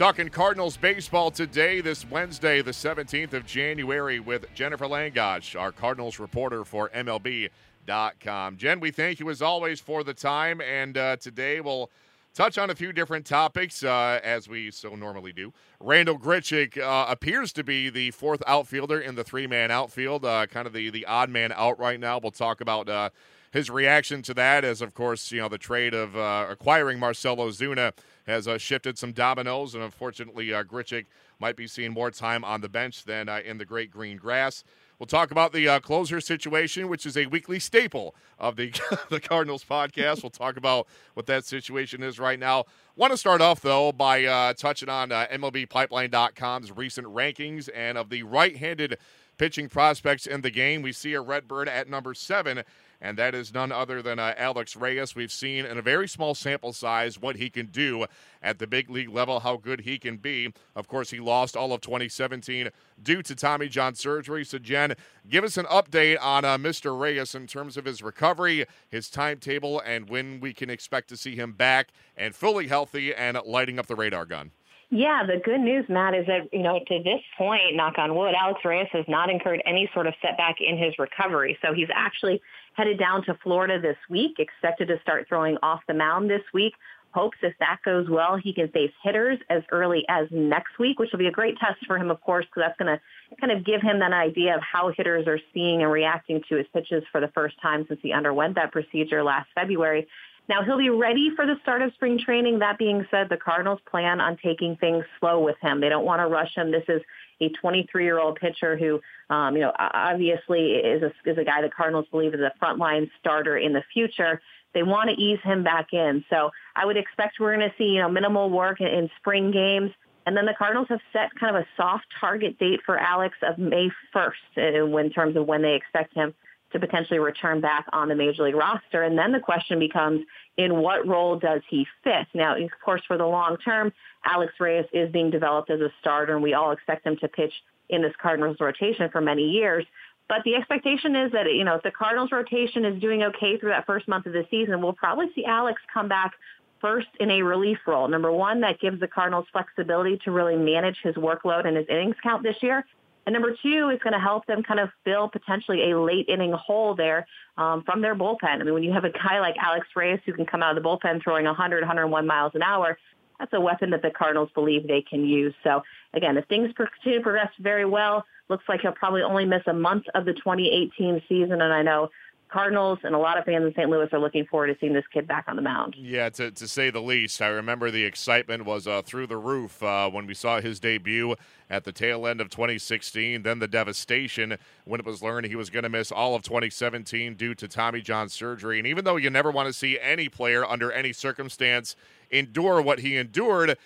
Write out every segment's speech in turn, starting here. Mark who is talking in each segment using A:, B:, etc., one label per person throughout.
A: Talking Cardinals baseball today, this Wednesday, the 17th of January, with Jennifer Langosch, our Cardinals reporter for MLB.com. Jen, we thank you as always for the time, and uh, today we'll touch on a few different topics uh, as we so normally do. Randal Grichuk uh, appears to be the fourth outfielder in the three-man outfield, uh, kind of the the odd man out right now. We'll talk about uh, his reaction to that, as of course you know the trade of uh, acquiring Marcell Ozuna has uh, shifted some dominoes, and unfortunately uh, Grichuk might be seeing more time on the bench than in the great green grass. We'll talk about the uh, closer situation, which is a weekly staple of the the Cardinals podcast. We'll talk about what that situation is right now. Want to start off though by uh, touching on uh, MLBPipeline.com's recent rankings and of the right-handed pitching prospects in the game. We see a Redbird at number seven and that is none other than uh, Alex Reyes. We've seen in a very small sample size what he can do at the big league level, how good he can be. Of course, he lost all of 2017 due to Tommy John surgery. So, Jen, give us an update on uh, Mr. Reyes in terms of his recovery, his timetable, and when we can expect to see him back and fully healthy and lighting up the radar gun.
B: Yeah, the good news, Matt, is that, you know, to this point, knock on wood, Alex Reyes has not incurred any sort of setback in his recovery. So he's actually headed down to Florida this week, expected to start throwing off the mound this week. Hopes if that goes well, he can face hitters as early as next week, which will be a great test for him, of course, because that's going to kind of give him that idea of how hitters are seeing and reacting to his pitches for the first time since he underwent that procedure last February. Now he'll be ready for the start of spring training. That being said, the Cardinals plan on taking things slow with him. They don't want to rush him. This is a 23 year old pitcher who, um, you know, obviously is a, is a guy the Cardinals believe is a frontline starter in the future. They want to ease him back in. So I would expect we're going to see, you know, minimal work in, in spring games. And then the Cardinals have set kind of a soft target date for Alex of May 1st uh, in terms of when they expect him to potentially return back on the major league roster. And then the question becomes, in what role does he fit? Now, of course, for the long term, Alex Reyes is being developed as a starter, and we all expect him to pitch in this Cardinals rotation for many years. But the expectation is that, you know, if the Cardinals rotation is doing okay through that first month of the season, we'll probably see Alex come back first in a relief role. Number one, that gives the Cardinals flexibility to really manage his workload and his innings count this year. And number two is going to help them kind of fill potentially a late inning hole there um, from their bullpen. I mean, when you have a guy like Alex Reyes who can come out of the bullpen throwing 100, 101 miles an hour, that's a weapon that the Cardinals believe they can use. So again, if things continue to progress very well, looks like he'll probably only miss a month of the 2018 season. And I know Cardinals and a lot of fans in St. Louis are looking forward to seeing this kid back on the mound.
A: Yeah, to, to say the least. I remember the excitement was uh, through the roof uh, when we saw his debut at the tail end of 2016. Then the devastation when it was learned he was going to miss all of 2017 due to Tommy John surgery. And even though you never want to see any player under any circumstance endure what he endured,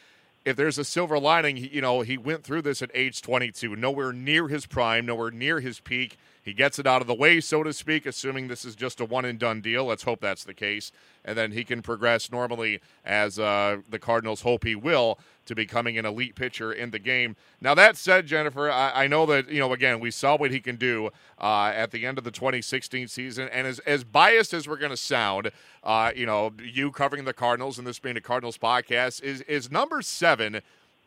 A: if there's a silver lining, you know, he went through this at age 22, nowhere near his prime, nowhere near his peak. He gets it out of the way, so to speak, assuming this is just a one and done deal. Let's hope that's the case. And then he can progress normally as uh, the Cardinals hope he will to becoming an elite pitcher in the game. Now, that said, Jennifer, I, I know that, you know, again, we saw what he can do uh, at the end of the 2016 season. And as, as biased as we're going to sound, uh, you know, you covering the Cardinals and this being a Cardinals podcast, is, is number seven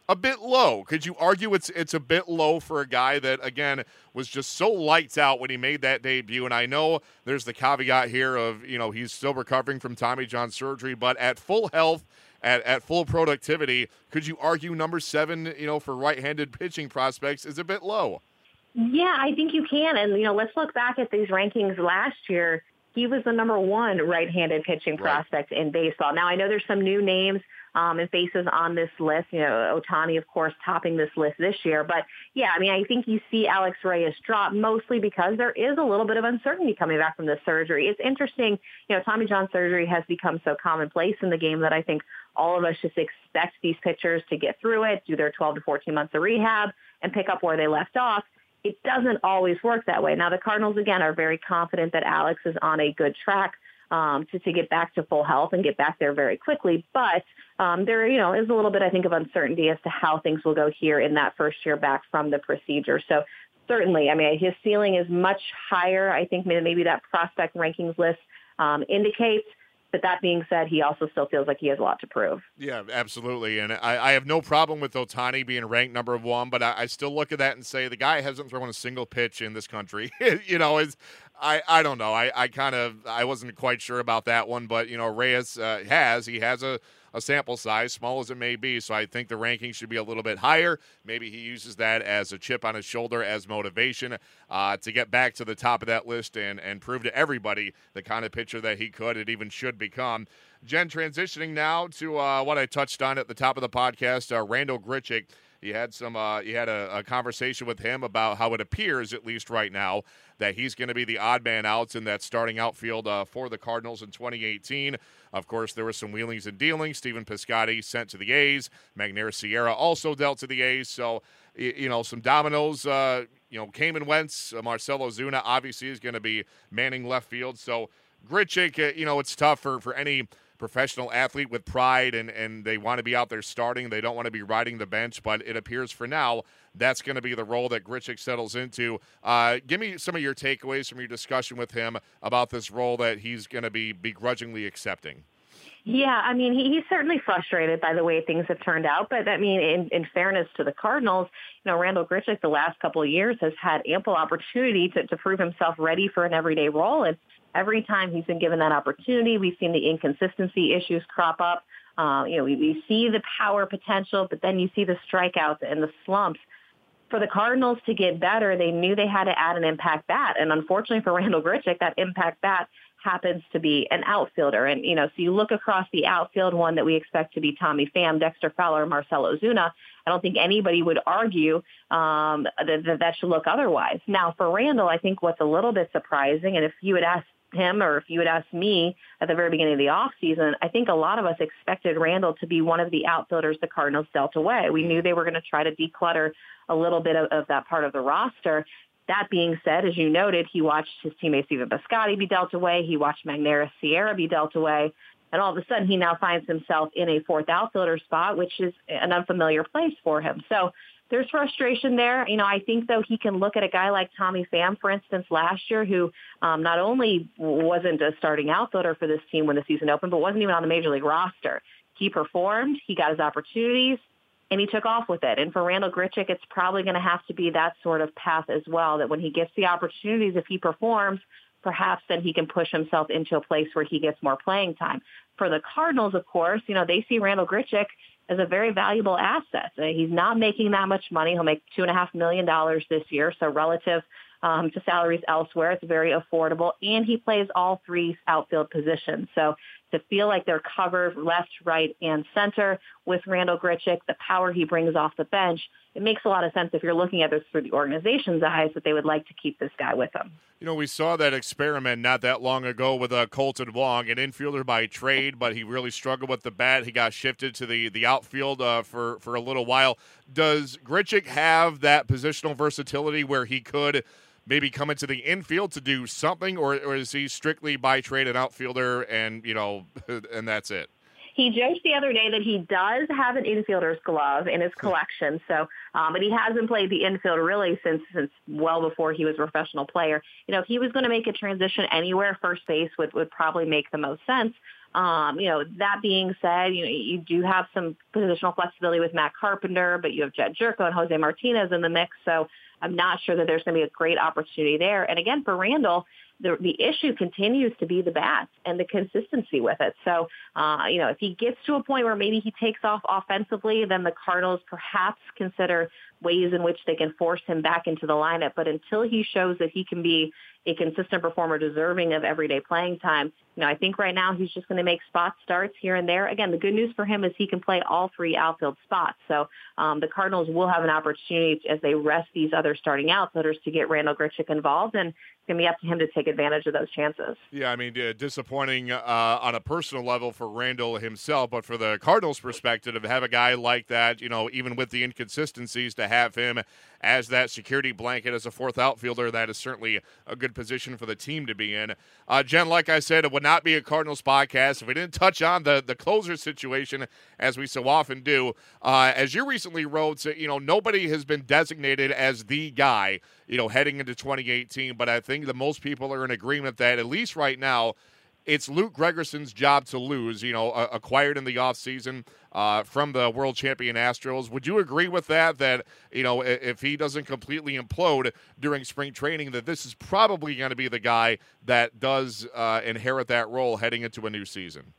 A: a bit low. Could you argue it's it's a bit low for a guy that again was just so lights out when he made that debut? And I know there's the caveat here of you know he's still recovering from Tommy John surgery, but at full health, at at full productivity, could you argue number seven, you know, for right-handed pitching prospects is a bit low?
B: Yeah, I think you can. And you know, let's look back at these rankings last year. He was the number one right-handed pitching right. prospect in baseball. Now I know there's some new names um, and faces on this list. You know, Ohtani, of course, topping this list this year. But yeah, I mean, I think you see Alex Reyes drop mostly because there is a little bit of uncertainty coming back from this surgery. It's interesting, you know, Tommy John surgery has become so commonplace in the game that I think all of us just expect these pitchers to get through it, do their 12 to 14 months of rehab, and pick up where they left off. it doesn't always work that way. Now, the Cardinals, again, are very confident that Alex is on a good track um, to, to get back to full health and get back there very quickly. But um, there, you know, is a little bit, I think, of uncertainty as to how things will go here in that first year back from the procedure. So certainly, I mean, his ceiling is much higher. I think maybe that prospect rankings list um, indicates. But that being said, he also still feels like he has a lot to prove.
A: Yeah, absolutely. And I, I have no problem with Ohtani being ranked number one, but I, I, still look at that and say the guy hasn't thrown a single pitch in this country. you know, is I, I don't know. I, I kind of I wasn't quite sure about that one, but you know, Reyes uh, has he has a a sample size, small as it may be. So I think the ranking should be a little bit higher. Maybe he uses that as a chip on his shoulder as motivation uh, to get back to the top of that list and, and prove to everybody the kind of pitcher that he could and even should become. Jen, transitioning now to uh, what I touched on at the top of the podcast, uh, Randal Grichuk. He had some. Uh, he had a, a, conversation with him about how it appears, at least right now, that he's going to be the odd man out in that starting outfield uh, for the Cardinals in 2018. Of course, there were some wheelings and dealings. Stephen Piscotty sent to the A's. Magneuris Sierra also dealt to the A's. So, you know, some dominoes. Uh, you know, came and went. Uh, Marcell Ozuna obviously is going to be manning left field. So, Grichuk, uh, you know, it's tough for for any professional athlete with pride and, and they want to be out there starting. They don't want to be riding the bench, but it appears for now that's going to be the role that Grichuk settles into. Uh, give me some of your takeaways from your discussion with him about this role that he's going to be begrudgingly accepting.
B: Yeah, I mean, he, he's certainly frustrated by the way things have turned out. But I mean, in, in fairness to the Cardinals, you know, Randal Grichuk the last couple of years has had ample opportunity to, to prove himself ready for an everyday role. And every time he's been given that opportunity, we've seen the inconsistency issues crop up. Uh, you know, we, we see the power potential, but then you see the strikeouts and the slumps. For the Cardinals to get better, they knew they had to add an impact bat. And unfortunately for Randal Grichuk, that impact bat happens to be an outfielder. And, you know, so you look across the outfield, one that we expect to be Tommy Pham, Dexter Fowler, Marcell Ozuna. I don't think anybody would argue um, that, that that should look otherwise. Now, for Randal, I think what's a little bit surprising, and if you had asked him or if you had asked me at the very beginning of the off season, I think a lot of us expected Randal to be one of the outfielders the Cardinals dealt away. We knew they were going to try to declutter a little bit of, of that part of the roster. That being said, as you noted, he watched his teammate Stephen Piscotty be dealt away. He watched Magneuris Sierra be dealt away. And all of a sudden, he now finds himself in a fourth outfielder spot, which is an unfamiliar place for him. So there's frustration there. You know, I think though he can look at a guy like Tommy Pham, for instance, last year, who um, not only wasn't a starting outfielder for this team when the season opened, but wasn't even on the major league roster. He performed, he got his opportunities, and he took off with it. And for Randal Grichuk, it's probably going to have to be that sort of path as well. That when he gets the opportunities, if he performs, perhaps then he can push himself into a place where he gets more playing time. For the Cardinals, of course, you know they see Randal Grichuk as a very valuable asset. He's not making that much money. He'll make two and a half million dollars this year, so relative um, to salaries elsewhere, it's very affordable. And he plays all three outfield positions, so to feel like they're covered left, right, and center with Randal Grichuk, the power he brings off the bench, it makes a lot of sense if you're looking at this through the organization's eyes that they would like to keep this guy with them.
A: You know, we saw that experiment not that long ago with uh, Kolten Wong, an infielder by trade, but he really struggled with the bat. He got shifted to the the outfield uh, for for a little while. Does Grichuk have that positional versatility where he could? Maybe come into the infield to do something, or, or is he strictly by trade an outfielder and you know, and that's it?
B: He joked the other day that he does have an infielder's glove in his collection. So, um, but he hasn't played the infield really since since well before he was a professional player. You know, if he was going to make a transition anywhere, first base would would probably make the most sense. Um, you know, that being said, you know, you do have some positional flexibility with Matt Carpenter, but you have Jed Gyorko and Jose Martinez in the mix. So I'm not sure that there's going to be a great opportunity there. And again, for Randal, the, the issue continues to be the bats and the consistency with it. So, uh, you know, if he gets to a point where maybe he takes off offensively, then the Cardinals perhaps consider ways in which they can force him back into the lineup. But until he shows that he can be a consistent performer deserving of everyday playing time, you know, I think right now he's just going to make spot starts here and there. Again, the good news for him is he can play all three outfield spots. So um, the Cardinals will have an opportunity as they rest these other starting outfielders to get Randal Grichuk involved. And going to be up to him to take advantage of those chances.
A: Yeah, I mean, uh, disappointing uh, on a personal level for Randal himself, but for the Cardinals' perspective, to have a guy like that, you know, even with the inconsistencies, to have him as that security blanket as a fourth outfielder, that is certainly a good position for the team to be in. Uh, Jen, like I said, it would not be a Cardinals podcast if we didn't touch on the the closer situation, as we so often do. Uh, as you recently wrote, you know, nobody has been designated as the guy, you know, heading into 2018, but I think that most people are in agreement that at least right now it's Luke Gregerson's job to lose, you know, uh, acquired in the offseason uh, from the world champion Astros. Would you agree with that? That, you know, if he doesn't completely implode during spring training, that this is probably going to be the guy that does uh, inherit that role heading into a new season?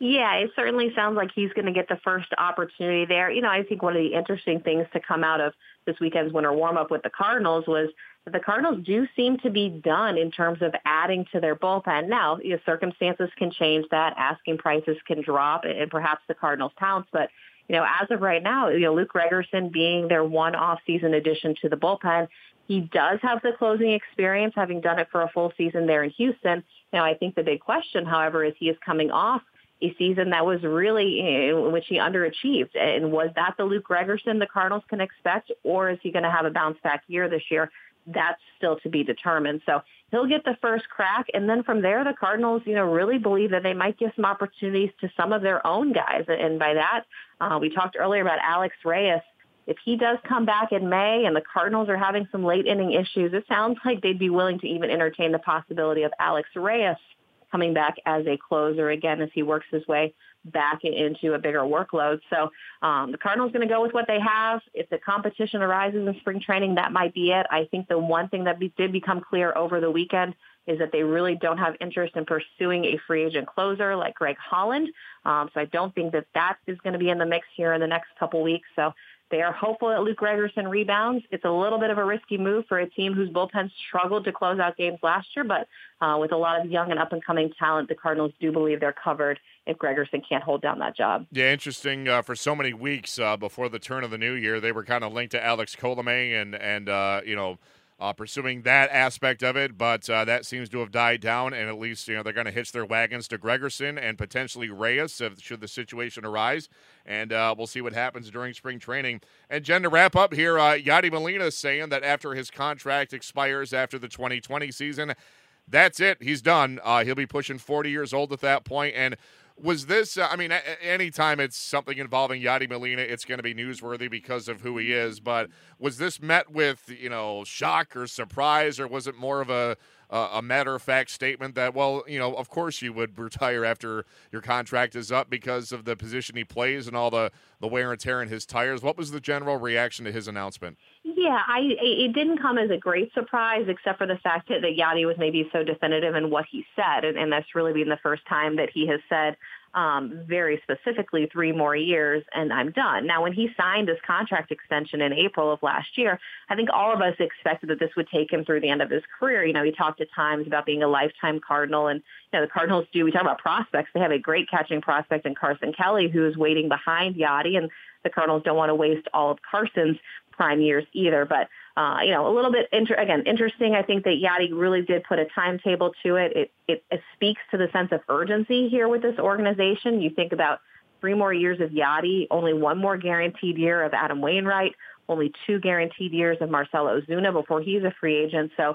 B: Yeah, it certainly sounds like he's going to get the first opportunity there. You know, I think one of the interesting things to come out of this weekend's winter warm-up with the Cardinals was that the Cardinals do seem to be done in terms of adding to their bullpen. Now, you know, circumstances can change that, asking prices can drop, and perhaps the Cardinals pounce. But you know, as of right now, you know, Luke Gregerson being their one off-season addition to the bullpen, he does have the closing experience, having done it for a full season there in Houston. Now, I think the big question, however, is he is coming off a season that was really in which he underachieved. And was that the Luke Gregerson the Cardinals can expect, or is he going to have a bounce back year this year? that's still to be determined. So he'll get the first crack. And then from there, the Cardinals, you know, really believe that they might give some opportunities to some of their own guys. And by that, uh, we talked earlier about Alex Reyes. If he does come back in May and the Cardinals are having some late inning issues, it sounds like they'd be willing to even entertain the possibility of Alex Reyes coming back as a closer again as he works his way back into a bigger workload. So um, the Cardinals going to go with what they have. If the competition arises in spring training, that might be it. I think the one thing that be, did become clear over the weekend is that they really don't have interest in pursuing a free agent closer like Greg Holland. Um, so I don't think that that is going to be in the mix here in the next couple weeks. So they are hopeful that Luke Gregerson rebounds. It's a little bit of a risky move for a team whose bullpen struggled to close out games last year, but uh, with a lot of young and up-and-coming talent, the Cardinals do believe they're covered if Gregerson can't hold down that job.
A: Yeah, interesting. Uh, for so many weeks uh, before the turn of the new year, they were kind of linked to Alex Colomé and and uh, you know uh, pursuing that aspect of it, but uh, that seems to have died down. And at least you know they're going to hitch their wagons to Gregerson and potentially Reyes if, should the situation arise. And uh, we'll see what happens during spring training. And Jen, to wrap up here, uh, Yadi Molina is saying that after his contract expires after the 2020 season, that's it. He's done. Uh, he'll be pushing 40 years old at that point, and was this uh, i mean anytime it's something involving yadi molina it's going to be newsworthy because of who he is but was this met with you know shock or surprise or was it more of a a matter of fact statement that well you know of course you would retire after your contract is up because of the position he plays and all the the wear and tear in his tires? What was the general reaction to his announcement
B: yeah, I it didn't come as a great surprise, except for the fact that, that Yadi was maybe so definitive in what he said, and, and that's really been the first time that he has said um, very specifically three more years and I'm done. Now, when he signed this contract extension in April of last year, I think all of us expected that this would take him through the end of his career. You know, he talked at times about being a lifetime Cardinal, and you know the Cardinals do. We talk about prospects; they have a great catching prospect in Carson Kelly, who is waiting behind Yadi, and the Cardinals don't want to waste all of Carson's prime years either. But uh, you know, a little bit inter- again interesting. I think that Yadi really did put a timetable to it. It, it. it speaks to the sense of urgency here with this organization. You think about three more years of Yadi, only one more guaranteed year of Adam Wainwright, only two guaranteed years of Marcell Ozuna before he's a free agent. So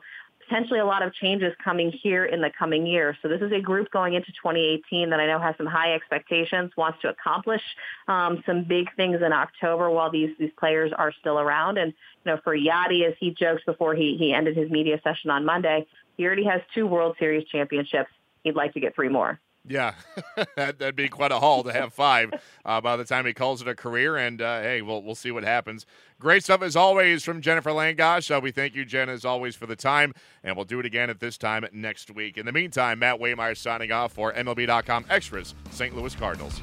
B: potentially a lot of changes coming here in the coming year. So this is a group going into 2018 that I know has some high expectations, wants to accomplish um, some big things in October while these these players are still around. And you know, for Yadi, as he joked before he he ended his media session on Monday, he already has two World Series championships. He'd like to get three more.
A: Yeah, that, would be quite a haul to have five uh, by the time he calls it a career. And uh, hey, we'll we'll see what happens. Great stuff as always from Jennifer Langosch. Uh, we thank you, Jen, as always, for the time, and we'll do it again at this time next week. In the meantime, Matt Waymeyer signing off for MLB.com Extras, St. Louis Cardinals.